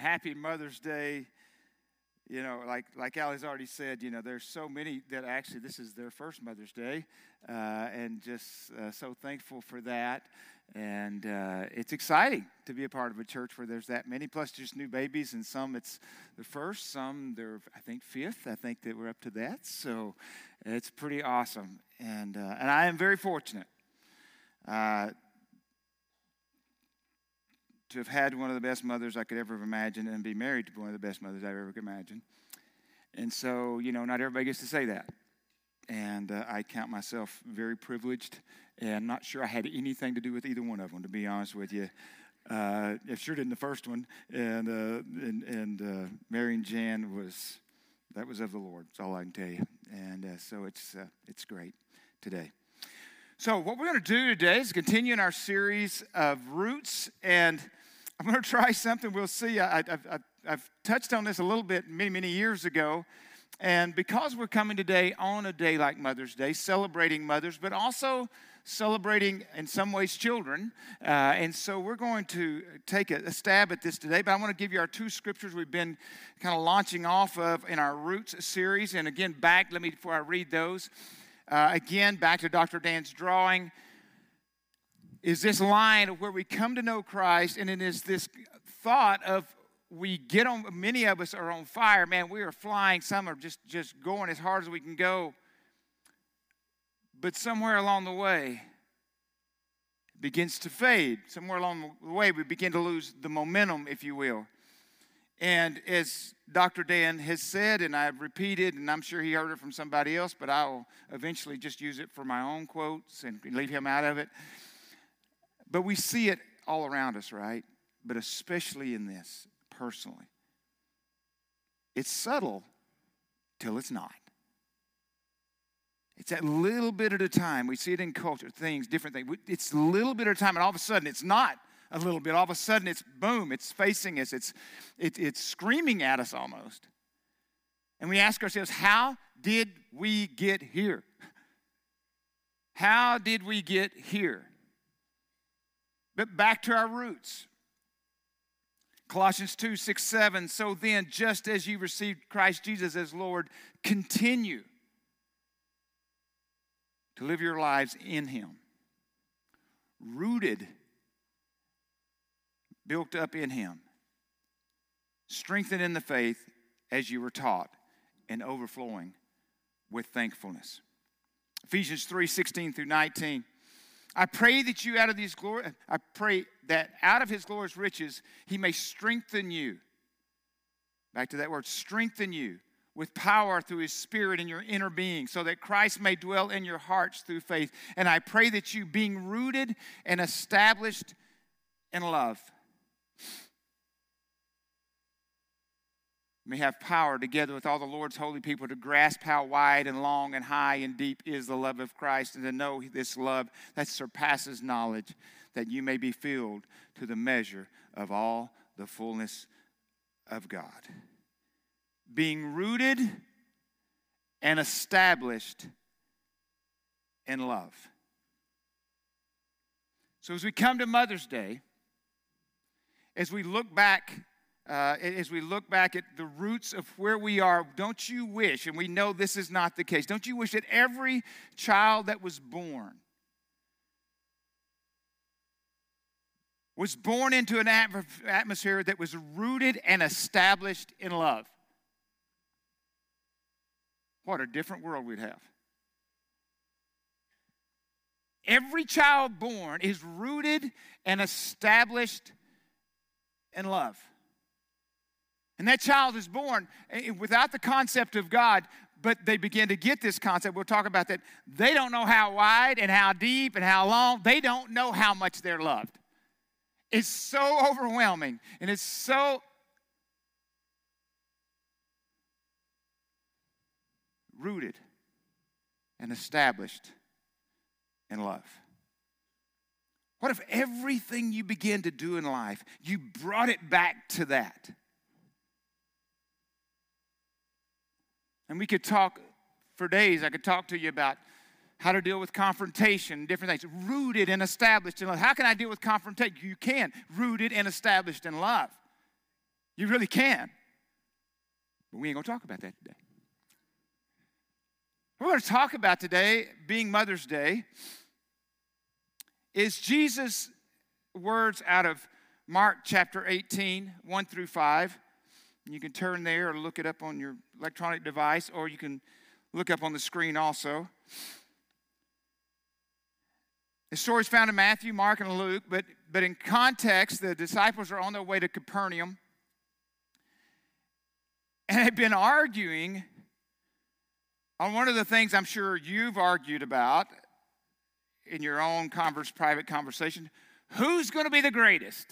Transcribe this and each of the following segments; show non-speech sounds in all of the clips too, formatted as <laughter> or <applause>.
happy Mother's Day. You know, like like Allie's already said, you know, there's so many that actually this is their first Mother's Day, uh, and just uh, so thankful for that. And uh, it's exciting to be a part of a church where there's that many, plus just new babies, and some it's the first, some they're I think fifth. I think that we're up to that, so it's pretty awesome. And uh, and I am very fortunate uh, to have had one of the best mothers I could ever have imagined and be married to one of the best mothers I ever could imagine. And so, you know, not everybody gets to say that. And uh, I count myself very privileged and not sure I had anything to do with either one of them, to be honest with you. Uh, I sure didn't the first one. And, uh, and, and uh, marrying Jan was, that was of the Lord. That's all I can tell you. And uh, so it's, uh, it's great today. So, what we're going to do today is continue in our series of roots. And I'm going to try something. We'll see. I, have I've touched on this a little bit many, many years ago. And because we're coming today on a day like Mother's Day, celebrating mothers, but also celebrating in some ways children. Uh, and so we're going to take a, a, stab at this today. But I want to give you our two scriptures we've been kind of launching off of in our Roots series. And again, back, let me, before I read those, uh, again, back to Dr. Dan's drawing is this line of where we come to know Christ, and it is this thought of we get on. Many of us are on fire, man. We are flying. Some are just just going as hard as we can go. But somewhere along the way, it begins to fade. Somewhere along the way, we begin to lose the momentum, if you will. And as Dr. Dan has said, and I've repeated, and I'm sure he heard it from somebody else, but I'll eventually just use it for my own quotes and leave him out of it. But we see it all around us, right? But especially in this, personally. It's subtle till it's not. It's that little bit at a time. We see it in culture, things, different things. It's a little bit at a time, and all of a sudden it's not a little bit. All of a sudden it's boom, it's facing us, it's, it, it's screaming at us almost. And we ask ourselves, how did we get here? How did we get here? But back to our roots. Colossians 2 6 7. So then, just as you received Christ Jesus as Lord, continue to live your lives in Him, rooted, built up in Him, strengthened in the faith as you were taught, and overflowing with thankfulness. Ephesians 3 16 through 19. I pray that you out of these glory, I pray that out of his glorious riches he may strengthen you. Back to that word, strengthen you with power through his spirit in your inner being, so that Christ may dwell in your hearts through faith. And I pray that you, being rooted and established in love, may have power together with all the Lord's holy people to grasp how wide and long and high and deep is the love of Christ and to know this love that surpasses knowledge, that you may be filled to the measure of all the fullness of God. Being rooted and established in love. So, as we come to Mother's Day, as we look back uh, as we look back at the roots of where we are, don't you wish, and we know this is not the case, don't you wish that every child that was born was born into an atmosphere that was rooted and established in love? What a different world we'd have. Every child born is rooted and established in love. And that child is born eh, without the concept of God, but they begin to get this concept. We'll talk about that. They don't know how wide and how deep and how long. They don't know how much they're loved. It's so overwhelming and it's so rooted and established in love. What if everything you begin to do in life, you brought it back to that? And we could talk for days. I could talk to you about how to deal with confrontation, different things, rooted and established in love. How can I deal with confrontation? You can, rooted and established in love. You really can. But we ain't to talk about that today. What We're to talk about today, being Mother's Day, is Jesus' words out of Mark chapter 18, 1 through 5. You can turn there or look it up on your electronic device, or you can look up on the screen also. The story is found in Matthew, Mark, and Luke, but, but in context, the disciples are on their way to Capernaum and have been arguing on one of the things I'm sure you've argued about in your own converse, private conversation who's going to be the greatest?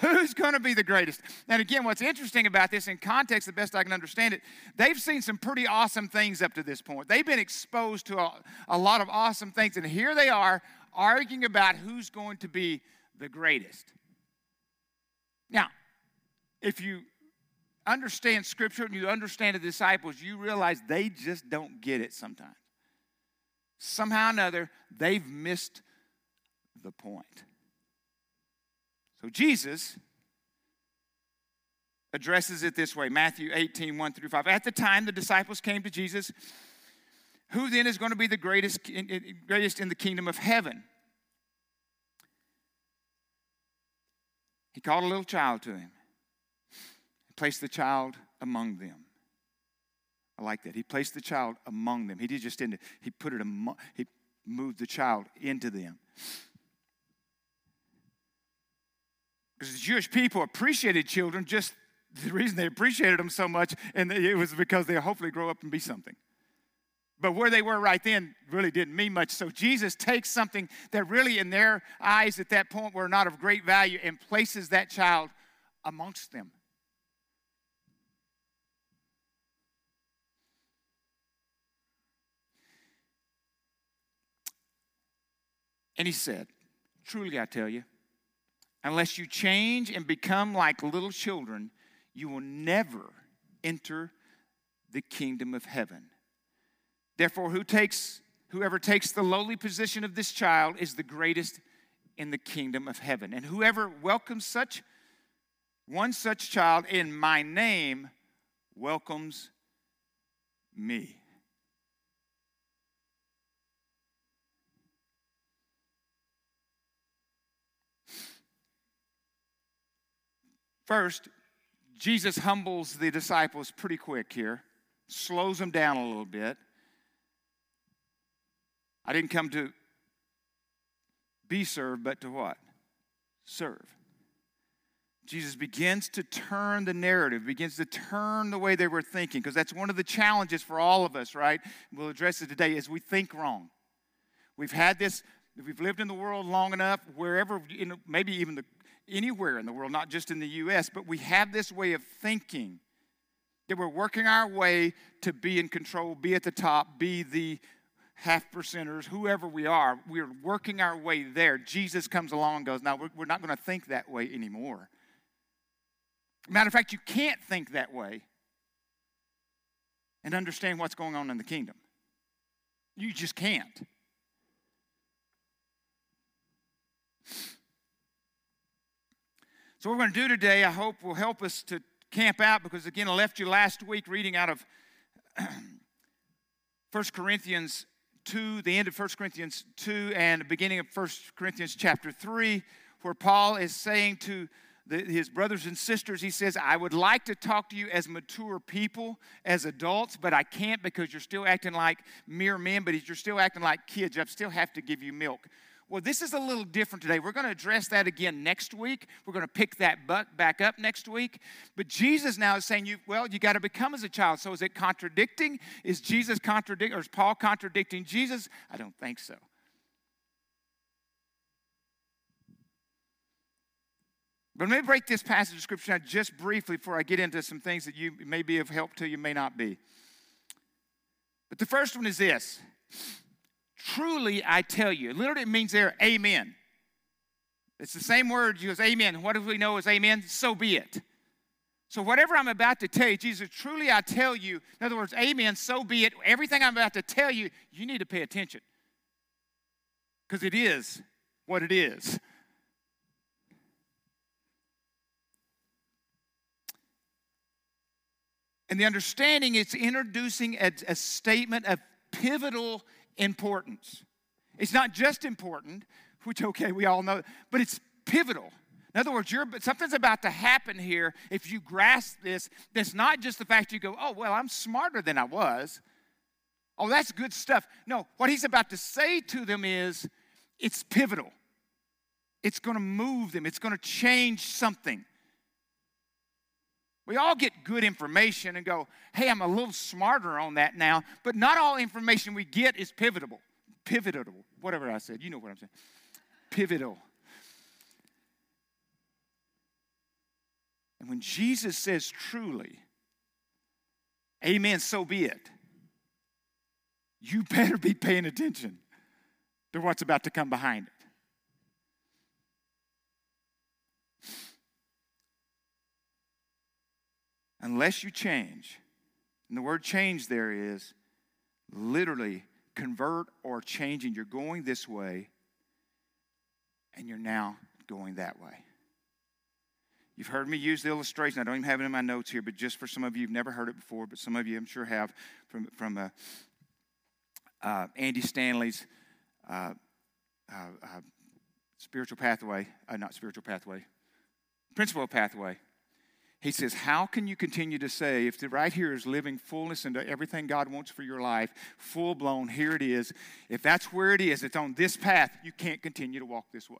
Who's going to be the greatest? And again, what's interesting about this in context, the best I can understand it, they've seen some pretty awesome things up to this point. They've been exposed to a, a lot of awesome things, and here they are arguing about who's going to be the greatest. Now, if you understand Scripture and you understand the disciples, you realize they just don't get it sometimes. Somehow or another, they've missed the point. So Jesus addresses it this way Matthew 18, 1 through 5. At the time, the disciples came to Jesus. Who then is going to be the greatest, greatest in the kingdom of heaven? He called a little child to him. He placed the child among them. I like that. He placed the child among them. He did just into, he put it among, he moved the child into them. Because the Jewish people appreciated children, just the reason they appreciated them so much, and it was because they hopefully grow up and be something. But where they were right then really didn't mean much. So Jesus takes something that really, in their eyes at that point, were not of great value and places that child amongst them. And he said, Truly I tell you, Unless you change and become like little children, you will never enter the kingdom of heaven. Therefore, who takes, whoever takes the lowly position of this child is the greatest in the kingdom of heaven. And whoever welcomes such one such child in my name welcomes me. First, Jesus humbles the disciples pretty quick here, slows them down a little bit. I didn't come to be served, but to what? Serve. Jesus begins to turn the narrative, begins to turn the way they were thinking, because that's one of the challenges for all of us, right? We'll address it today is we think wrong. We've had this, we've lived in the world long enough, wherever, maybe even the anywhere in the world, not just in the U.S., but we have this way of thinking that we're working our way to be in control, be at the top, be the half percenters, whoever we are. We're working our way there. Jesus comes along and goes, Now, we're not going to think that way anymore. Matter of fact, you can't think that way and understand what's going on in the kingdom. You just can't. So, what we're going to do today, I hope, will help us to camp out because, again, I left you last week reading out of <clears throat> 1 Corinthians 2, the end of 1 Corinthians 2, and the beginning of 1 Corinthians chapter 3, where Paul is saying to the, his brothers and sisters, he says, I would like to talk to you as mature people, as adults, but I can't because you're still acting like mere men, but you're still acting like kids. I still have to give you milk. Well, this is a little different today. We're going to address that again next week. We're going to pick that buck back up next week. But Jesus now is saying, you, well, you got to become as a child. So is it contradicting? Is Jesus contradicting, or is Paul contradicting Jesus? I don't think so. But let me break this passage of Scripture down just briefly before I get into some things that you may be of help to you, may not be. But the first one is this Truly I tell you. Literally it means there, amen. It's the same word used, amen. What do we know is amen? So be it. So, whatever I'm about to tell you, Jesus, truly I tell you, in other words, amen, so be it. Everything I'm about to tell you, you need to pay attention. Because it is what it is. And the understanding is introducing a, a statement of pivotal importance. It's not just important, which, okay, we all know, but it's pivotal. In other words, something's about to happen here if you grasp this. That's not just the fact you go, oh, well, I'm smarter than I was. Oh, that's good stuff. No, what he's about to say to them is it's pivotal. It's going to move them, it's going to change something. We all get good information and go, hey, I'm a little smarter on that now, but not all information we get is pivotal. Pivotal, whatever I said, you know what I'm saying. Pivotal. And when Jesus says truly, amen, so be it, you better be paying attention to what's about to come behind it. Unless you change, and the word change there is literally convert or changing. You're going this way, and you're now going that way. You've heard me use the illustration. I don't even have it in my notes here, but just for some of you, you've never heard it before, but some of you, I'm sure, have from from uh, uh, Andy Stanley's uh, uh, uh spiritual pathway, uh, not spiritual pathway, principle pathway. He says, How can you continue to say, if the right here is living fullness into everything God wants for your life, full blown, here it is, if that's where it is, it's on this path, you can't continue to walk this way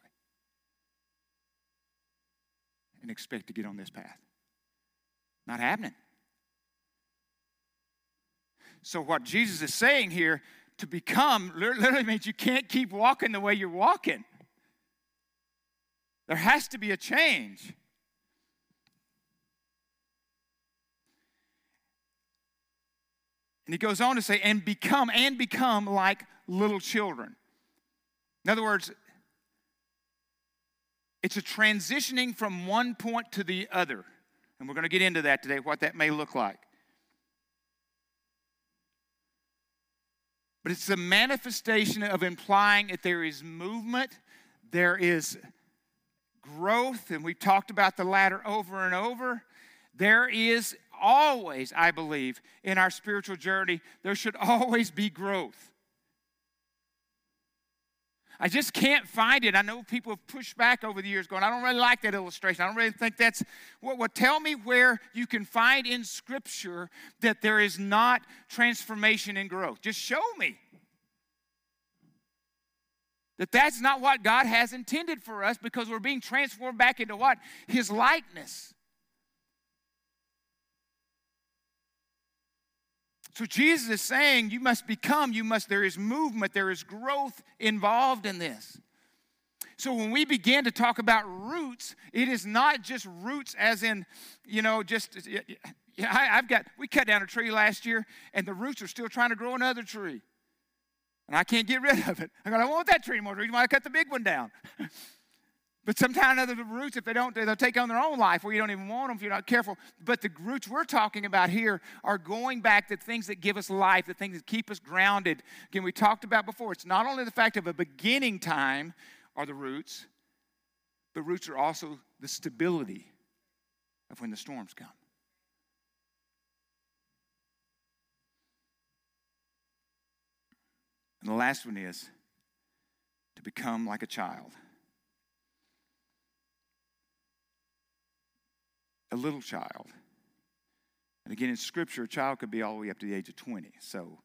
and expect to get on this path? Not happening. So, what Jesus is saying here, to become literally means you can't keep walking the way you're walking. There has to be a change. And he goes on to say, and become, and become like little children. In other words, it's a transitioning from one point to the other. And we're going to get into that today, what that may look like. But it's a manifestation of implying that there is movement, there is growth, and we've talked about the latter over and over. There is always, I believe, in our spiritual journey, there should always be growth. I just can't find it. I know people have pushed back over the years, going, I don't really like that illustration. I don't really think that's what. Well, tell me where you can find in Scripture that there is not transformation and growth. Just show me that that's not what God has intended for us because we're being transformed back into what? His likeness. So Jesus is saying you must become, you must, there is movement, there is growth involved in this. So when we begin to talk about roots, it is not just roots as in, you know, just, yeah, I, have got, we cut down a tree last year and the roots are still trying to grow another tree. And I can't get rid of it. I go, I don't want that tree anymore. The reason why I cut the big one down. <laughs> But sometimes other roots, if they don't, they'll take on their own life where you don't even want them if you're not careful. But the roots we're talking about here are going back to things that give us life, the things that keep us grounded. Again, we talked about before. It's not only the fact of a beginning time are the roots, but roots are also the stability of when the storms come. And the last one is to become like a child. A little child. And again, in Scripture, a child could be all the way up to the age of 20. So,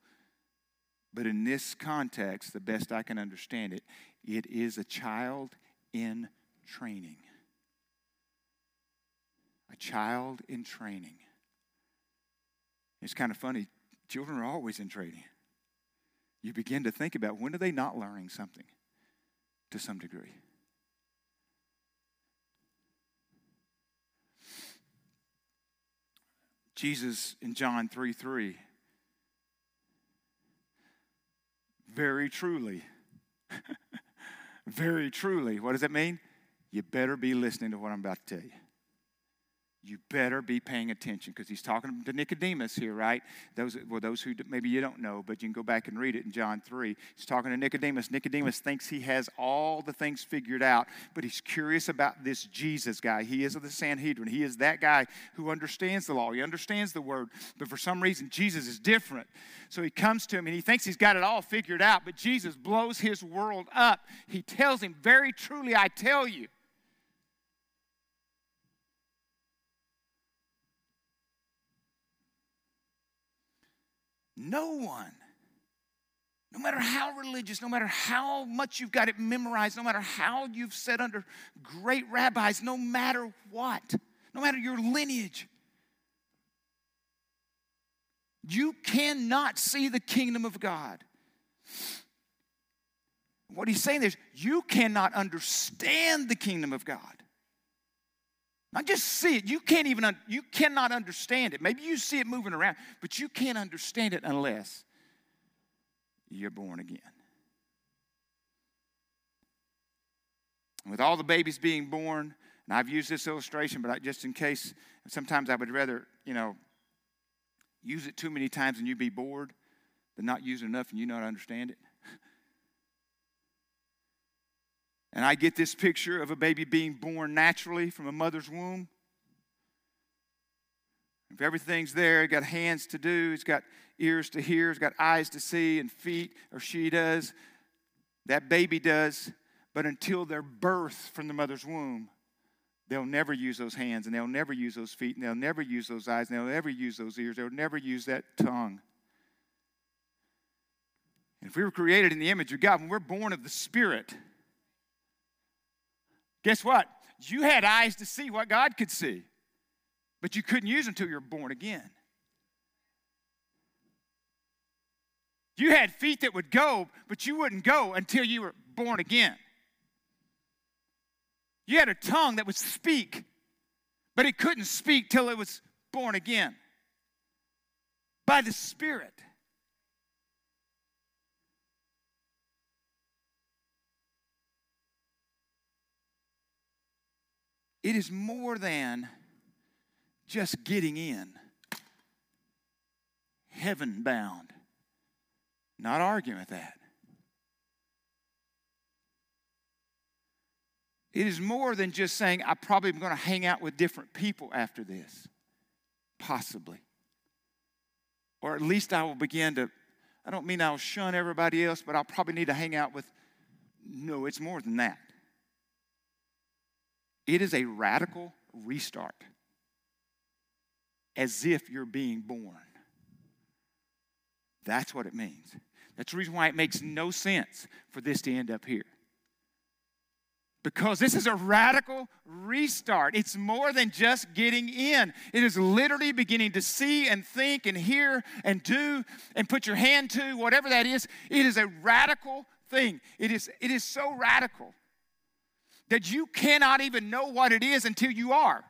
but in this context, the best I can understand it, it is a child in training. A child in training. It's kind of funny. Children are always in training. You begin to think about when are they not learning something to some degree? Jesus in John 3 3. Very truly. <laughs> Very truly. What does that mean? You better be listening to what I'm about to tell you. You better be paying attention because he's talking to Nicodemus here, right? Those, well, those who maybe you don't know, but you can go back and read it in John 3. He's talking to Nicodemus. Nicodemus thinks he has all the things figured out, but he's curious about this Jesus guy. He is of the Sanhedrin. He is that guy who understands the law, he understands the word, but for some reason, Jesus is different. So he comes to him and he thinks he's got it all figured out, but Jesus blows his world up. He tells him, Very truly, I tell you. No one, no matter how religious, no matter how much you've got it memorized, no matter how you've sat under great rabbis, no matter what, no matter your lineage, you cannot see the kingdom of God. What he's saying is, you cannot understand the kingdom of God. Not just see it. You can't even, un- you cannot understand it. Maybe you see it moving around, but you can't understand it unless you're born again. With all the babies being born, and I've used this illustration, but I, just in case, sometimes I would rather, you know, use it too many times and you be bored than not use it enough and you not understand it. And I get this picture of a baby being born naturally from a mother's womb. If everything's there, it's got hands to do, it's got ears to hear, it's got eyes to see, and feet, or she does. That baby does. But until their birth from the mother's womb, they'll never use those hands, and they'll never use those feet, and they'll never use those eyes, and they'll never use those ears, they'll never use that tongue. And if we were created in the image of God, when we're born of the Spirit, Guess what? You had eyes to see what God could see, but you couldn't use them until you were born again. You had feet that would go, but you wouldn't go until you were born again. You had a tongue that would speak, but it couldn't speak till it was born again by the Spirit. It is more than just getting in, heaven bound. Not arguing with that. It is more than just saying, I probably am going to hang out with different people after this. Possibly. Or at least I will begin to, I don't mean I'll shun everybody else, but I'll probably need to hang out with. No, it's more than that. It is a radical restart, as if you're being born. That's what it means. That's the reason why it makes no sense for this to end up here. Because this is a radical restart. It's more than just getting in. It is literally beginning to see and think and hear and do and put your hand to, whatever that is. It is a radical thing. It is, it is so radical that you cannot even know what it is until you are.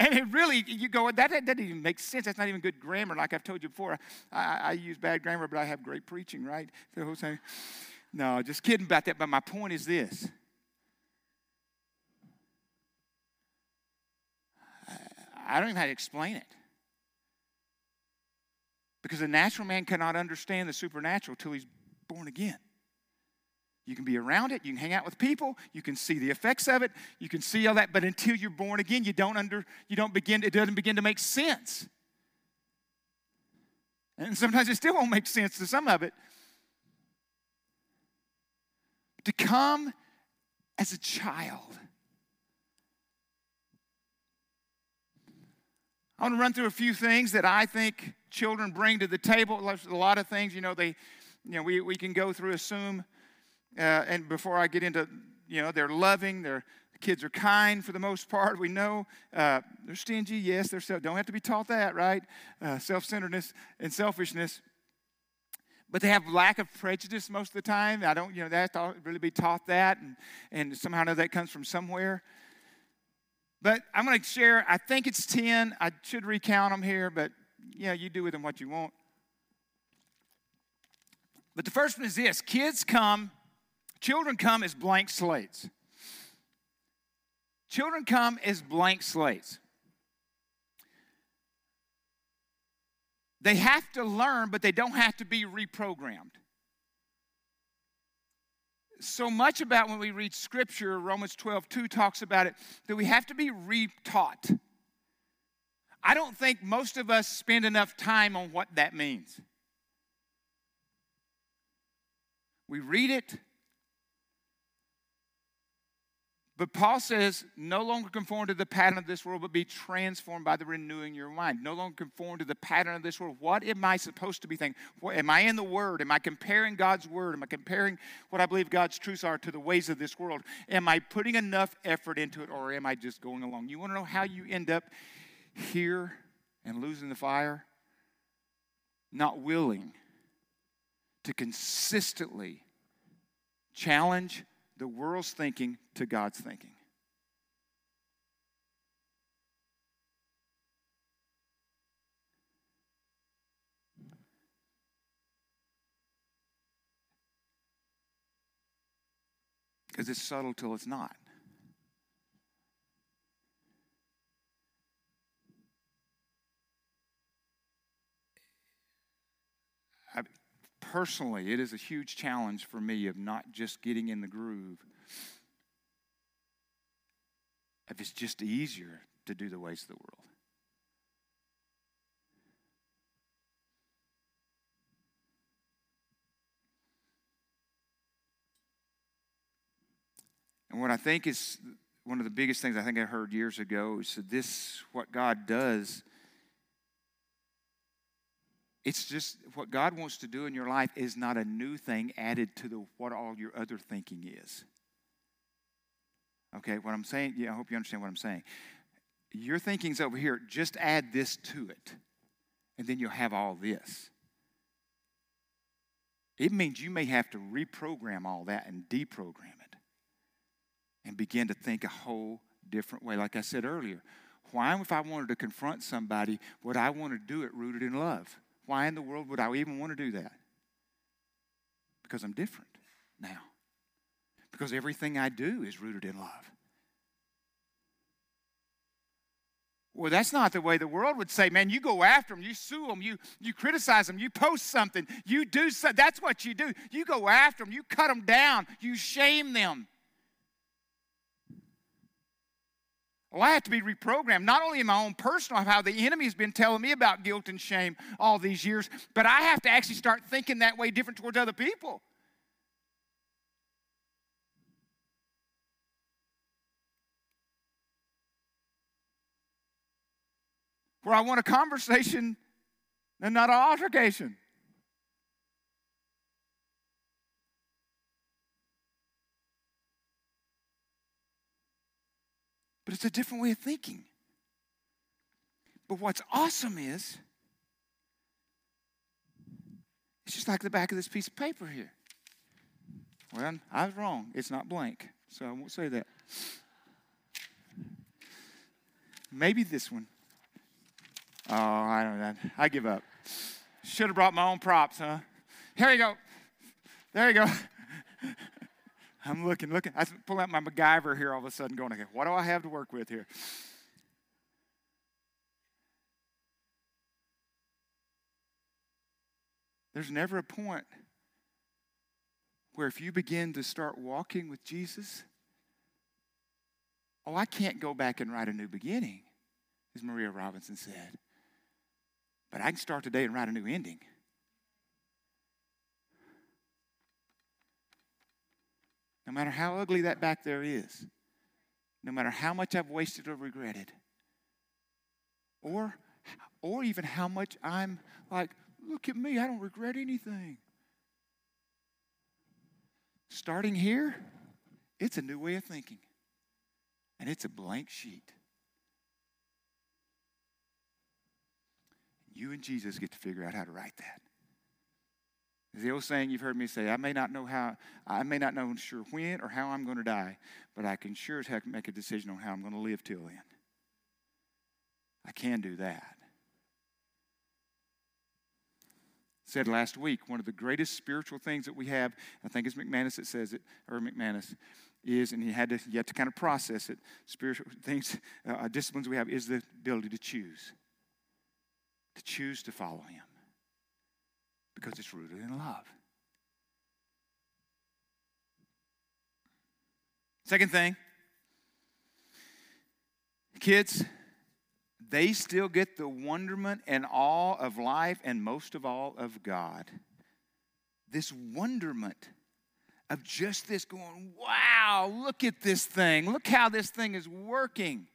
And it really, you go, that, that doesn't even make sense. That's not even good grammar. Like I've told you before, I, I use bad grammar, but I have great preaching, right? So, no, just kidding about that. But my point is this I don't even know how to explain it. Because the natural man cannot understand the supernatural till he's born again. You can be around it, you can hang out with people, you can see the effects of it, you can see all that, but until you're born again, you don't under you don't begin it doesn't begin to make sense. And sometimes it still won't make sense to some of it. To come as a child. I want to run through a few things that I think children bring to the table. a lot of things, you know, they, you know, we, we can go through, assume uh, and before I get into, you know, they're loving, their kids are kind for the most part. We know uh, they're stingy. Yes, they're self, don't have to be taught that, right? Uh, self-centeredness and selfishness. But they have lack of prejudice most of the time. I don't, you know, they have to really be taught that, and, and somehow know that comes from somewhere. But I'm going to share, I think it's 10. I should recount them here, but yeah, you do with them what you want. But the first one is this kids come Children come as blank slates. Children come as blank slates. They have to learn, but they don't have to be reprogrammed. So much about when we read scripture, Romans 12, 2 talks about it, that we have to be re-taught. I don't think most of us spend enough time on what that means. We read it, But Paul says, no longer conform to the pattern of this world, but be transformed by the renewing of your mind. No longer conform to the pattern of this world. What am I supposed to be thinking? What, am I in the Word? Am I comparing God's Word? Am I comparing what I believe God's truths are to the ways of this world? Am I putting enough effort into it, or am I just going along? You want to know how you end up here and losing the fire? Not willing to consistently challenge the world's thinking to God's thinking. Because it's subtle till it's not. Personally, it is a huge challenge for me of not just getting in the groove. If it's just easier to do the ways of the world. And what I think is one of the biggest things I think I heard years ago is that this, what God does it's just what God wants to do in your life is not a new thing added to the, what all your other thinking is. Okay, what I'm saying, yeah, I hope you understand what I'm saying. Your thinking's over here, just add this to it, and then you'll have all this. It means you may have to reprogram all that and deprogram it and begin to think a whole different way. Like I said earlier, why, if I wanted to confront somebody, would I want to do it rooted in love? Why in the world would I even want to do that? Because I'm different now. Because everything I do is rooted in love. Well, that's not the way the world would say, man, you go after them, you sue them, you, you criticize them, you post something, you do so, that's what you do. You go after them, you cut them down, you shame them. Well, I have to be reprogrammed, not only in my own personal how the enemy has been telling me about guilt and shame all these years, but I have to actually start thinking that way different towards other people. Where I want a conversation and not an altercation. But it's a different way of thinking. But what's awesome is, it's just like the back of this piece of paper here. Well, I was wrong. It's not blank, so I won't say that. Maybe this one. Oh, I don't know. I give up. Should have brought my own props, huh? Here you go. There you go. I'm looking, looking. I pull out my MacGyver here all of a sudden, going, okay, what do I have to work with here? There's never a point where if you begin to start walking with Jesus, oh, I can't go back and write a new beginning, as Maria Robinson said. But I can start today and write a new ending. No matter how ugly that back there is, no matter how much I've wasted or regretted, or, or even how much I'm like, look at me, I don't regret anything. Starting here, it's a new way of thinking, and it's a blank sheet. You and Jesus get to figure out how to write that. The old saying you've heard me say, I may not know how, I may not know sure when or how I'm going to die, but I can sure as heck make a decision on how I'm going to live till then. I can do that. Said last week, one of the greatest spiritual things that we have, I think it's McManus that says it, or McManus, is, and he had to you to kind of process it. Spiritual things, uh, disciplines we have is the ability to choose, to choose to follow Him, because it's rooted in love. Second thing, kids, they still get the wonderment and awe of life and most of all of God. This wonderment of just this going, wow, look at this thing. Look how this thing is working.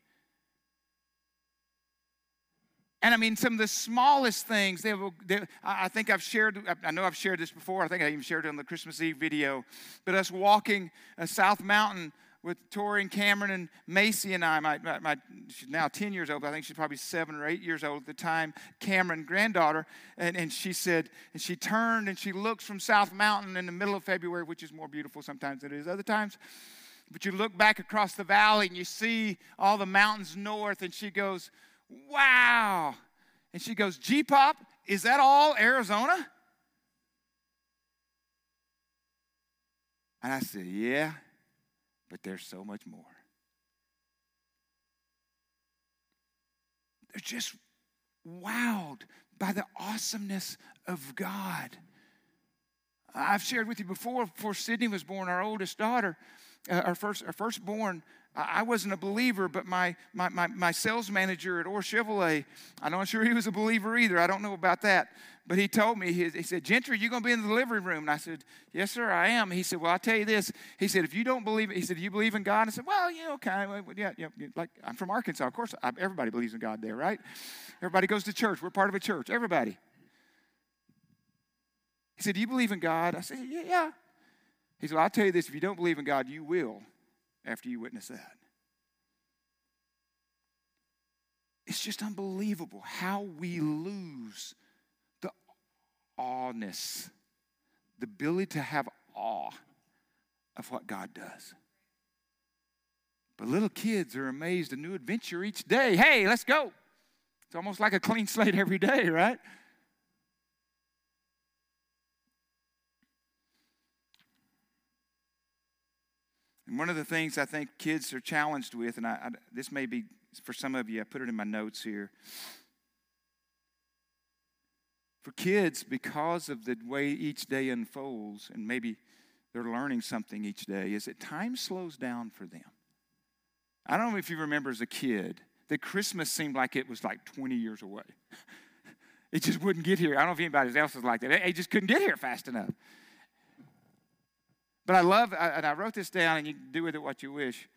And I mean, some of the smallest things, they, will, they, I think I've shared, I know I've shared this before. I think I even shared it on the Christmas Eve video. But us walking a South Mountain with Tori and Cameron and Macy and I. My, my, my, she's now 10 years old, but I think she's probably seven or eight years old at the time. Cameron, granddaughter, and, and she said, and she turned and she looks from South Mountain in the middle of February, which is more beautiful sometimes than it is other times. But you look back across the valley and you see all the mountains north, and she goes, Wow. And she goes, G Pop, is that all Arizona? And I said, Yeah but there's so much more. They're just wowed by the awesomeness of God. I've shared with you before, before Sydney was born, our oldest daughter, uh, our, first, our firstborn, I wasn't a believer, but my, my, my, my sales manager at Orr Chevrolet, I'm not sure he was a believer either. I don't know about that. But he told me, he, he said, Gentry, you're going to be in the delivery room? And I said, Yes, sir, I am. He said, Well, I'll tell you this. He said, If you don't believe he said, Do you believe in God? I said, Well, you know, kind of, yeah, yeah, like I'm from Arkansas. Of course, I, everybody believes in God there, right? Everybody goes to church. We're part of a church. Everybody. He said, Do you believe in God? I said, yeah. He said, well, I'll tell you this if you don't believe in God, you will after you witness that. It's just unbelievable how we lose the awness, the ability to have awe of what God does. But little kids are amazed a new adventure each day. Hey, let's go. It's almost like a clean slate every day, right? And one of the things I think kids are challenged with, and I, I, this may be for some of you, I put it in my notes here. For kids, because of the way each day unfolds, and maybe they're learning something each day, is that time slows down for them. I don't know if you remember as a kid that Christmas seemed like it was like 20 years away. <laughs> it just wouldn't get here. I don't know if anybody else is like that. It just couldn't get here fast enough. But I love, and I wrote this down, and you can do with it what you wish.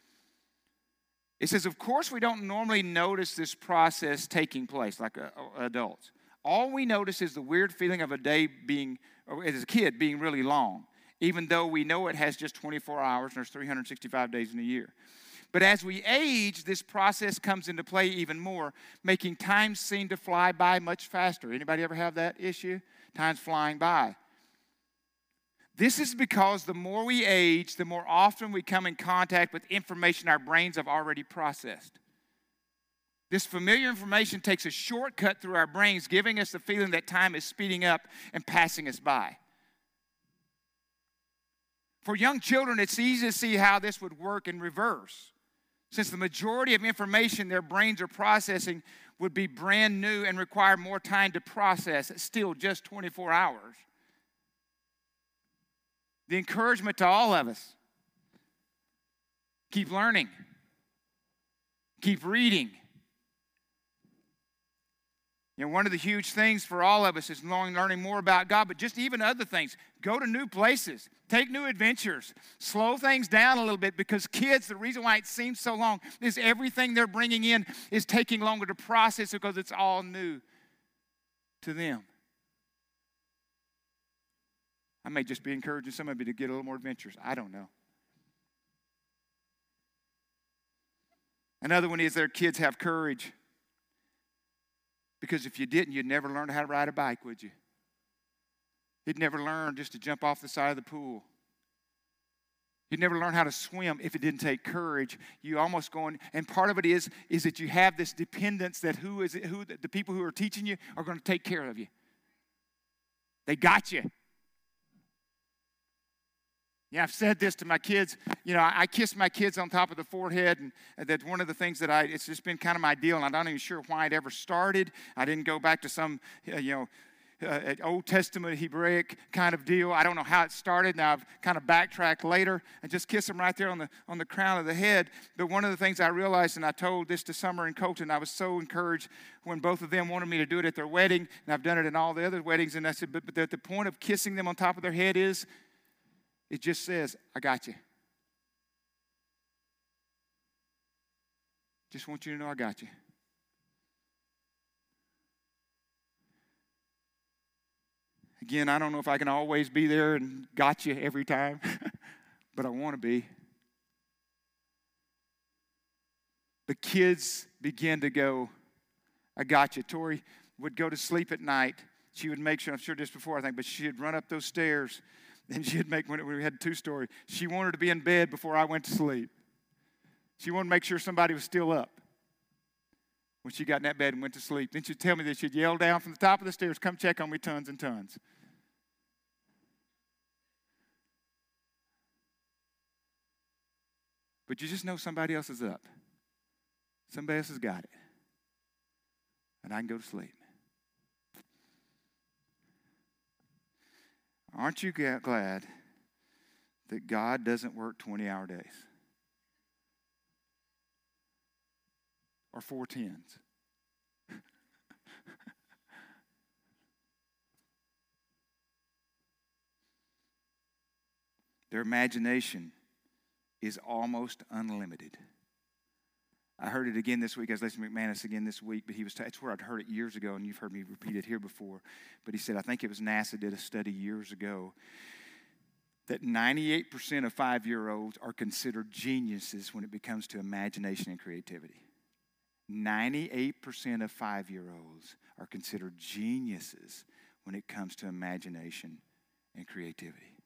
It says, Of course, we don't normally notice this process taking place like adults. All we notice is the weird feeling of a day being, as a kid, being really long, even though we know it has just 24 hours and there's 365 days in a year. But as we age, this process comes into play even more, making time seem to fly by much faster. Anybody ever have that issue? Time's flying by. This is because the more we age, the more often we come in contact with information our brains have already processed. This familiar information takes a shortcut through our brains, giving us the feeling that time is speeding up and passing us by. For young children, it's easy to see how this would work in reverse. Since the majority of information their brains are processing would be brand new and require more time to process, still just 24 hours the encouragement to all of us keep learning, keep reading. You know, one of the huge things for all of us is learning more about God, but just even other things. Go to new places, take new adventures, slow things down a little bit because kids, the reason why it seems so long is everything they're bringing in is taking longer to process because it's all new to them. I may just be encouraging some of you to get a little more adventurous. I don't know. Another one is their kids have courage. Because if you didn't, you'd never learn how to ride a bike, would you? You'd never learn just to jump off the side of the pool. You'd never learn how to swim if it didn't take courage. You almost going, and part of it is is that you have this dependence that who is it, who the people who are teaching you are going to take care of you. They got you. Yeah, I've said this to my kids. You know, I, I kiss my kids on top of the forehead, and that's one of the things that I, it's just been kind of my deal, and I'm not even sure why it ever started. I didn't go back to some, uh, you know, uh, Old Testament Hebraic kind of deal. I don't know how it started. Now I've kind of backtracked later and just kiss them right there on the on the crown of the head. But one of the things I realized, and I told this to Summer and Colton, I was so encouraged when both of them wanted me to do it at their wedding, and I've done it in all the other weddings. And I said, but, but the, the point of kissing them on top of their head is, it just says, "I got you." Just want you to know I got you. Again, I don't know if I can always be there and got you every time, <laughs> but I want to be. The kids begin to go, I got you. Tori would go to sleep at night. She would make sure, I'm sure just before I think, but she'd run up those stairs and she'd make, when we had two story, she wanted to be in bed before I went to sleep. She wanted to make sure somebody was still up when she got in that bed and went to sleep. Then she'd tell me that she'd yell down from the top of the stairs, come check on me tons and tons. But you just know somebody else is up. Somebody else has got it. And I can go to sleep. Aren't you glad that God doesn't work 20 hour days? Or four tens? <laughs> Their imagination is almost unlimited. I heard it again this week. I was listening to McManus again this week, but he was, t- it's where I'd heard it years ago, and you've heard me repeat it here before. But he said, I think it was NASA did a study years ago that 98% of five year olds are considered geniuses when it comes to imagination and creativity. 98% of five year olds are considered geniuses when it comes to imagination and creativity.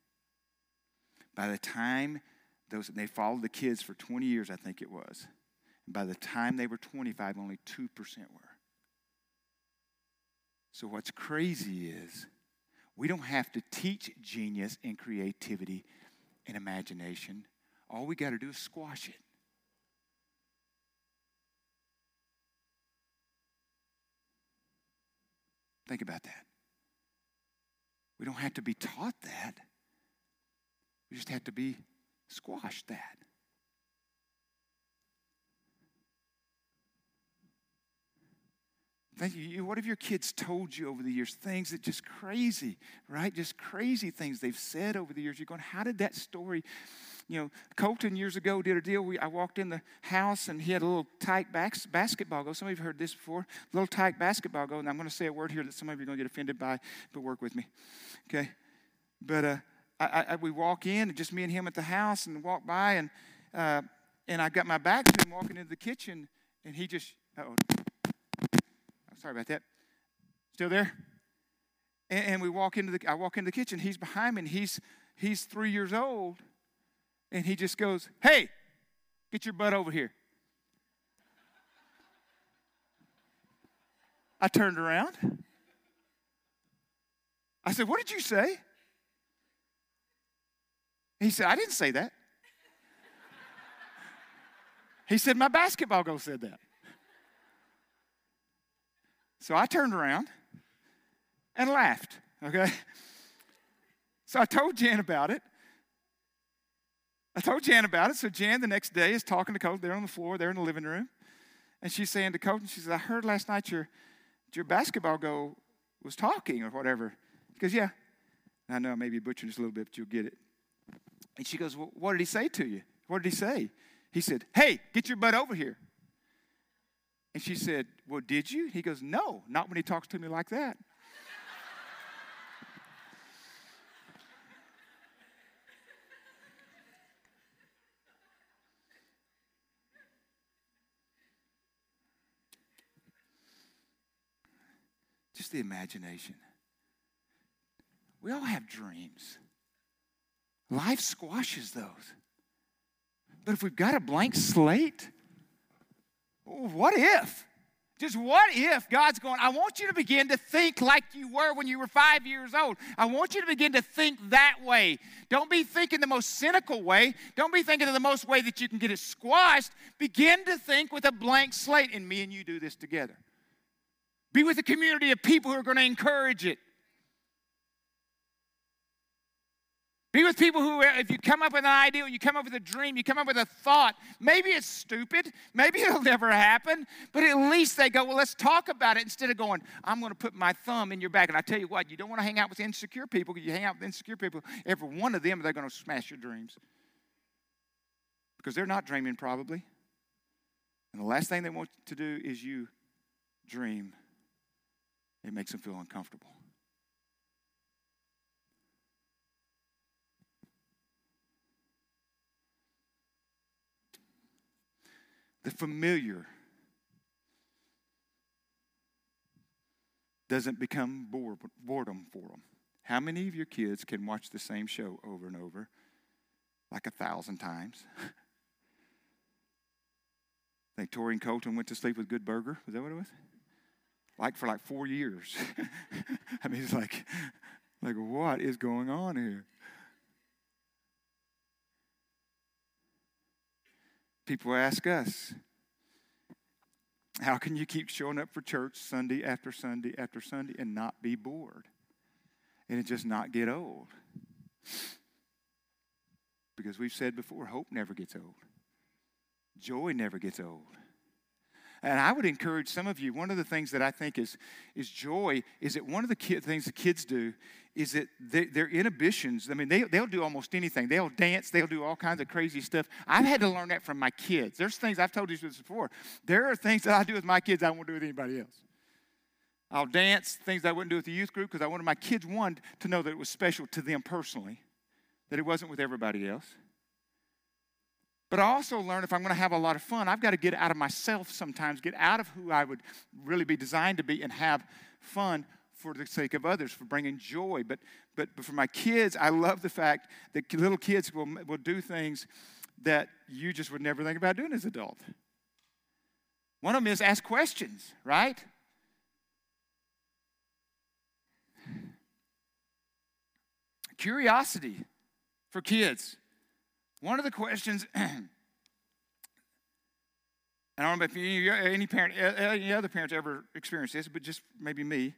By the time those they followed the kids for 20 years, I think it was. By the time they were 25, only 2% were. So what's crazy is we don't have to teach genius and creativity and imagination. All we got to do is squash it. Think about that. We don't have to be taught that. We just have to be squashed that. Thank you. What have your kids told you over the years? Things that just crazy, right? Just crazy things they've said over the years. You're going, how did that story? You know, Colton years ago did a deal. We, I walked in the house and he had a little tight bas- basketball goal. Some of you have heard this before. A little tight basketball goal. And I'm going to say a word here that some of you are going to get offended by, but work with me. Okay? But uh, I, I, we walk in, and just me and him at the house, and walk by, and uh, and I got my back to him walking into the kitchen, and he just, oh, sorry about that. Still there? And, and, we walk into the, I walk in the kitchen. He's behind me, and he's he's three years old, and he just goes, "Hey, get your butt over here." I turned around. I said, What did you say? He said, I didn't say that. He said, My basketball goal said that. So I turned around and laughed, okay? So I told Jan about it. I told Jan about it. So Jan the next day is talking to Colton. They're on the floor, they're in the living room. And she's saying to Colton, she says, I heard last night your, your basketball goal was talking or whatever. He goes, Yeah. I know I may be butchering a little bit, but you'll get it. And she goes, well, What did he say to you? What did he say? He said, Hey, get your butt over here. And she said, Well, did you? He goes, No, not when he talks to me like that. Just the imagination. We all have dreams. Life squashes those. But if we've got a blank slate, what if? Just what if God's going, I want you to begin to think like you were when you were five years old. I want you to begin to think that way. Don't be thinking the most cynical way. Don't be thinking of the most way that you can get it squashed. Begin to think with a blank slate, and me and you do this together. Be with a community of people who are going to encourage it. Be with people who, if you come up with an idea, you come up with a dream, you come up with a thought, maybe it's stupid, maybe <laughs> it'll never happen, but at least they go, well, let's talk about it instead of going, I'm going to put my thumb in your back. And I tell you what, you don't want to hang out with insecure people because you hang out with insecure people, every one of them, they're going to smash your dreams. Because they're not dreaming, probably. And the last thing they want to do is you dream. It makes them feel uncomfortable. The familiar doesn't become boredom for them. How many of your kids can watch the same show over and over, like a thousand times? I <laughs> think Tori and Colton went to sleep with Good Burger. Was that what it was? Like for like four years. <laughs> I mean, it's like, like what is going on here? People ask us, how can you keep showing up for church Sunday after Sunday after Sunday and not be bored? And it just not get old? Because we've said before, hope never gets old. Joy never gets old. And I would encourage some of you, one of the things that I think is, is joy is that one of the ki- things the kids do is that they, their inhibitions, I mean, they, they'll do almost anything. They'll dance, they'll do all kinds of crazy stuff. I've had to learn that from my kids. There's things, I've told you this before. There are things that I do with my kids I won't do with anybody else. I'll dance things I wouldn't do with the youth group because I wanted my kids, one, to know that it was special to them personally, that it wasn't with everybody else. But I also learned if I'm going to have a lot of fun, I've got to get out of myself sometimes, get out of who I would really be designed to be, and have fun for the sake of others, for bringing joy. But, but, but for my kids, I love the fact that little kids will, will do things that you just would never think about doing as an adult. One of them is ask questions, right? Curiosity for kids. One of the questions, <clears throat> and I don't know if any, any parent, any other parents ever experienced this, but just maybe me,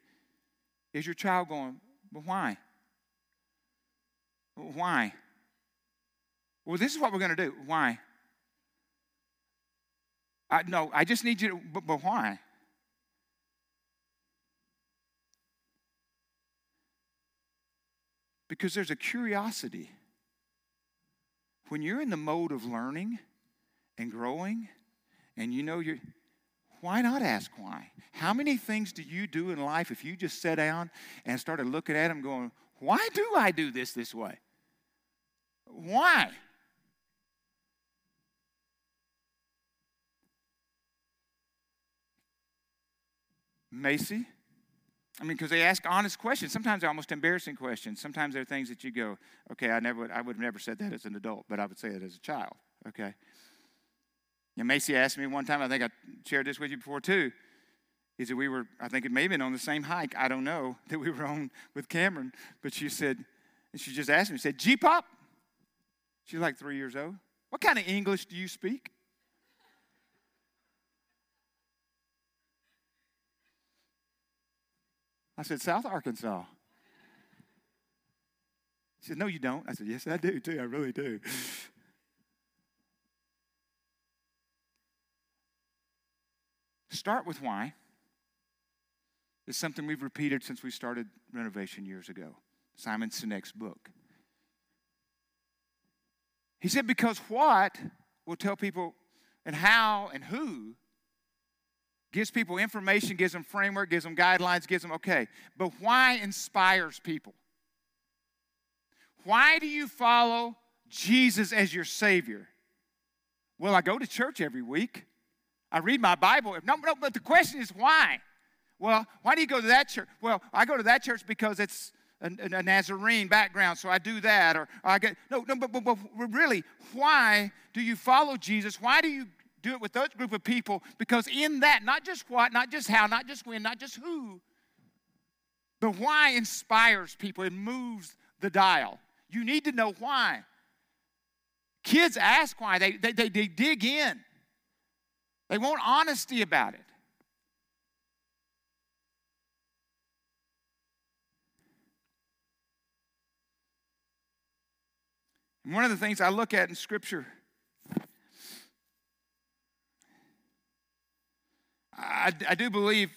is your child going, but why? Why? Well, this is what we're going to do. Why? I, no, I just need you to, but, but why? Because there's a curiosity when you're in the mode of learning and growing, and you know you're, why not ask why? How many things do you do in life if you just sat down and started looking at them going, why do I do this this way? Why? Macy, I mean, because they ask honest questions. Sometimes they're almost embarrassing questions. Sometimes they're things that you go, okay, I never, would, I would have never said that as an adult, but I would say it as a child. Okay. And Macy asked me one time. I think I shared this with you before too. Is that we were, I think it may have been on the same hike. I don't know <laughs> that we were on with Cameron, but she said, and she just asked me, she said, G pop. She's like three years old. What kind of English do you speak? I said, South Arkansas. She said, No, you don't. I said, Yes, I do, too. I really do. Start with why. It's something we've repeated since we started renovation years ago. Simon Sinek's book. He said, Because what will tell people and how and who gives people information, gives them framework, gives them guidelines, gives them, okay. But why inspires people? Why do you follow Jesus as your Savior? Well, I go to church every week. I read my Bible. No, no, but the question is why? Well, why do you go to that church? Well, I go to that church because it's a, a Nazarene background, so I do that. Or I get no, no, but, but, but really, why do you follow Jesus? Why do you do it with those group of people because in that, not just what, not just how, not just when, not just who, but why inspires people. It moves the dial. You need to know why. Kids ask why, they, they, they, they dig in, they want honesty about it. And one of the things I look at in Scripture, I, I do believe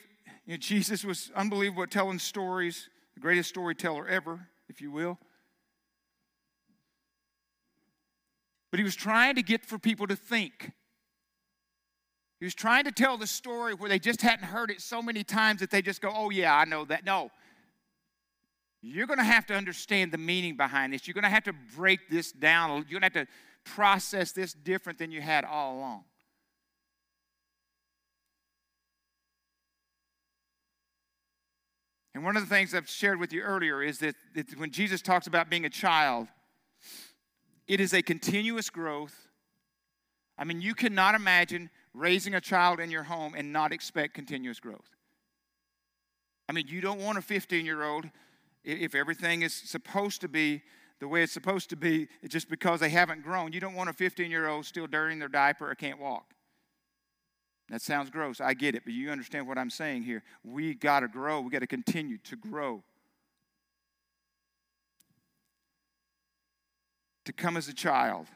you know, Jesus was unbelievable at telling stories, the greatest storyteller ever, if you will. But he was trying to get for people to think. He was trying to tell the story where they just hadn't heard it so many times that they just go, oh, yeah, I know that. No, you're going to have to understand the meaning behind this. You're going to have to break this down. You're going to have to process this different than you had all along. And one of the things I've shared with you earlier is that, that when Jesus talks about being a child, it is a continuous growth. I mean, you cannot imagine raising a child in your home and not expect continuous growth. I mean, you don't want a 15 year old if everything is supposed to be the way it's supposed to be, just because they haven't grown. You don't want a 15 year old still dirtying their diaper or can't walk. That sounds gross. I get it, but you understand what I'm saying here. We got to grow, we got to continue to grow. To come as a child.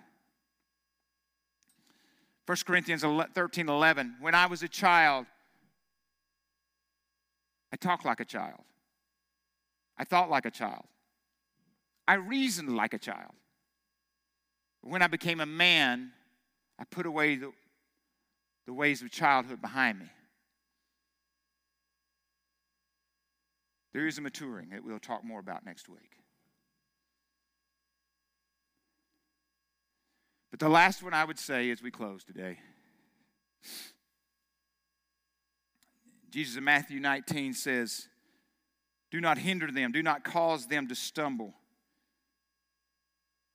1 Corinthians 13 11. When I was a child, I talked like a child. I thought like a child. I reasoned like a child. When I became a man, I put away the, the ways of childhood behind me. There is a maturing that we'll talk more about next week. But the last one I would say as we close today Jesus in Matthew 19 says, do not hinder them, do not cause them to stumble.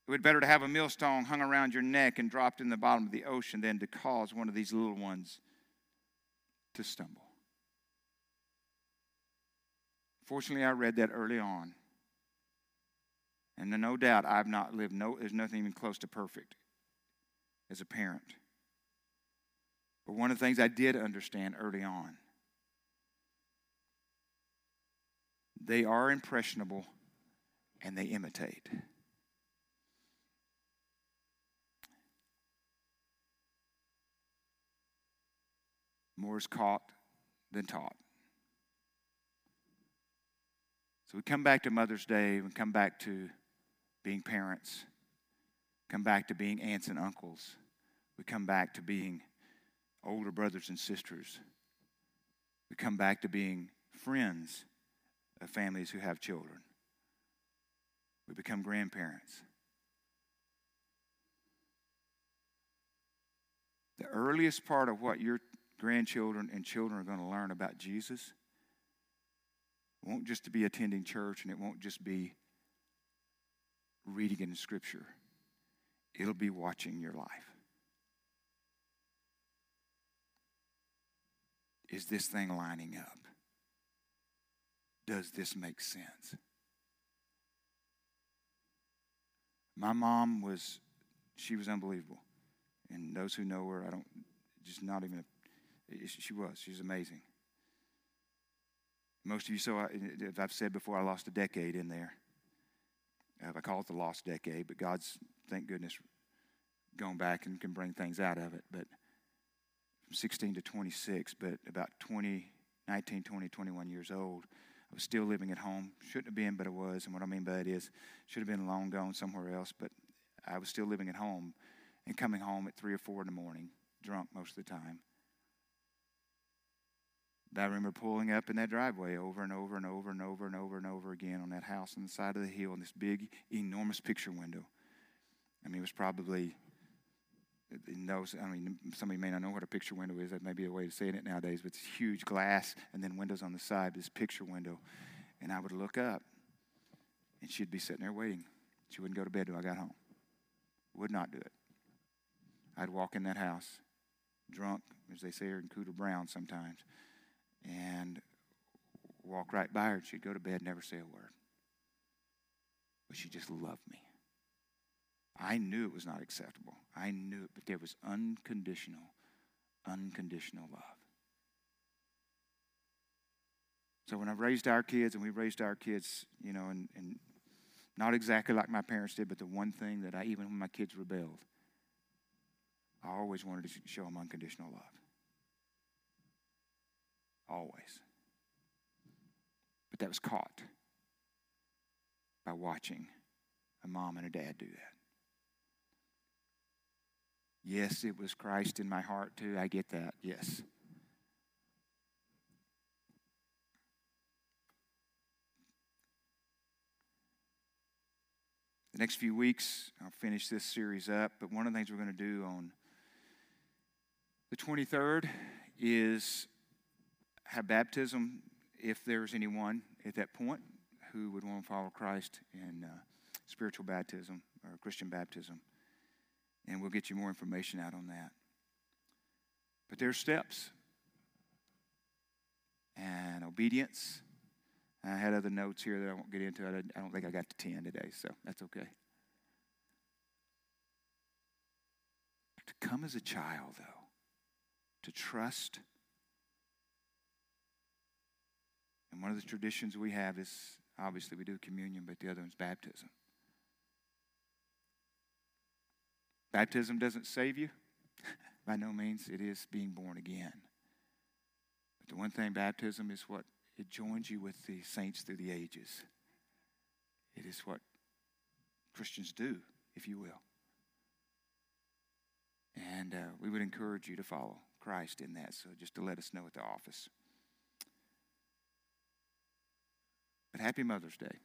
It would be better to have a millstone hung around your neck and dropped in the bottom of the ocean than to cause one of these little ones to stumble. Fortunately, I read that early on. And no doubt I've not lived, no, there's nothing even close to perfect as a parent. But one of the things I did understand early on they are impressionable and they imitate. More is caught than taught. So we come back to Mother's Day, we come back to being parents, come back to being aunts and uncles, we come back to being older brothers and sisters, we come back to being friends of families who have children. We become grandparents. The earliest part of what your grandchildren and children are going to learn about Jesus won't just be attending church and it won't just be reading in Scripture, it'll be watching your life. Is this thing lining up? Does this make sense? My mom was, she was unbelievable. And those who know her, I don't, just not even, she was. She's amazing. Most of you saw, if I've said before, I lost a decade in there. I call it the lost decade, but God's, thank goodness, gone back and can bring things out of it. But from 16 to 26, but about 20, 19, 20, 21 years old, I was still living at home. Shouldn't have been, but I was. And what I mean by that is, should have been long gone somewhere else, but I was still living at home and coming home at 3 or 4 in the morning, drunk most of the time. I remember pulling up in that driveway over and over and over and over and over and over again on that house on the side of the hill in this big, enormous picture window. I mean, it was probably knows, I mean, somebody may not know what a picture window is. That may be a way of saying it nowadays, but it's huge glass and then windows on the side, this picture window. And I would look up, and she'd be sitting there waiting. She wouldn't go to bed till I got home. Would not do it. I'd walk in that house, drunk, as they say in Cooter Brown sometimes, and walk right by her and she'd go to bed, never say a word. But she just loved me. I knew it was not acceptable. I knew it, but there was unconditional, unconditional love. So when I've raised our kids, and we raised our kids, you know, and, and not exactly like my parents did, but the one thing that I, even when my kids rebelled, I always wanted to show them unconditional love. Always. But that was caught by watching a mom and a dad do that. Yes, it was Christ in my heart too. I get that. Yes. The next few weeks, I'll finish this series up, but one of the things we're going to do on the 23rd is have baptism if there's anyone at that point who would want to follow Christ in uh, spiritual baptism or Christian baptism. And we'll get you more information out on that. But there's steps and obedience. I had other notes here that I won't get into. I don't think I got to 10 today, so that's okay. To come as a child, though, to trust. And one of the traditions we have is obviously we do communion, but the other one's baptism. Baptism doesn't save you. <laughs> By no means. It is being born again. But the one thing, baptism is what it joins you with the saints through the ages. It is what Christians do, if you will. And uh, we would encourage you to follow. Christ in that. So just to let us know at the office. But happy Mother's Day.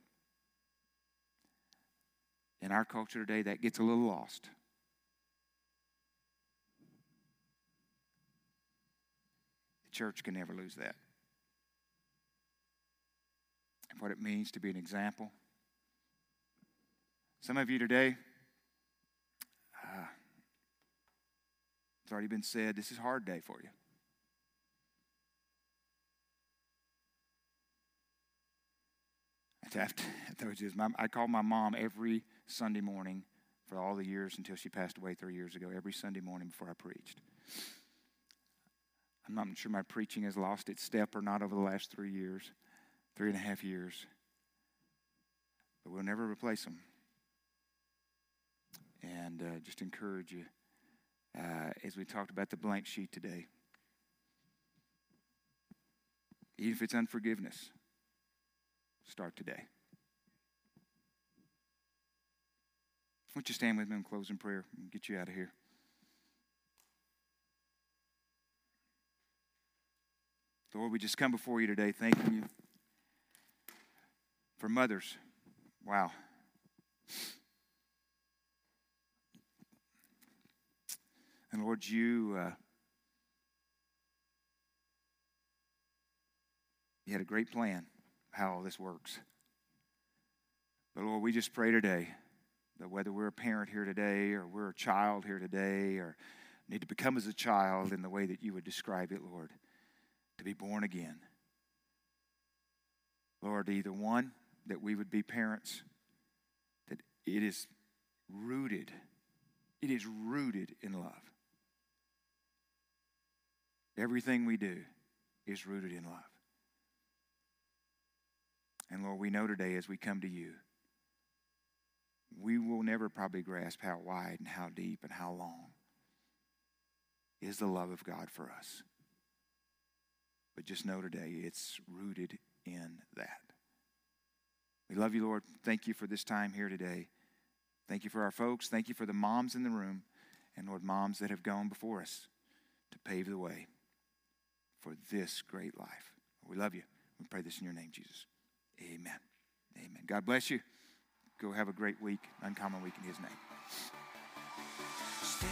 In our culture today, that gets a little lost. Church can never lose that. And what it means to be an example. Some of you today, uh, It's already been said, this is a hard day for you. <laughs> I called my mom every Sunday morning for all the years until she passed away three years ago, every Sunday morning before I preached. I'm not sure my preaching has lost its step or not over the last three years, three and a half years. But we'll never replace them. And uh, just encourage you uh, as we talked about the blank sheet today. Even if it's unforgiveness, start today. Why don't you stand with me and close in prayer and get you out of here? Lord, we just come before you today thanking you for mothers. Wow. And Lord, you, uh, you had a great plan how all this works. But Lord, we just pray today that whether we're a parent here today or we're a child here today or need to become as a child in the way that you would describe it, Lord, to be born again. Lord, either one, that we would be parents, that it is rooted, it is rooted in love. Everything we do is rooted in love. And Lord, we know today as we come to you, we will never probably grasp how wide and how deep and how long is the love of God for us. But just know today it's rooted in that. We love you, Lord. Thank you for this time here today. Thank you for our folks. Thank you for the moms in the room and, Lord, moms that have gone before us to pave the way for this great life. We love you. We pray this in your name, Jesus. Amen. Amen. God bless you. Go have a great week, uncommon week in His name.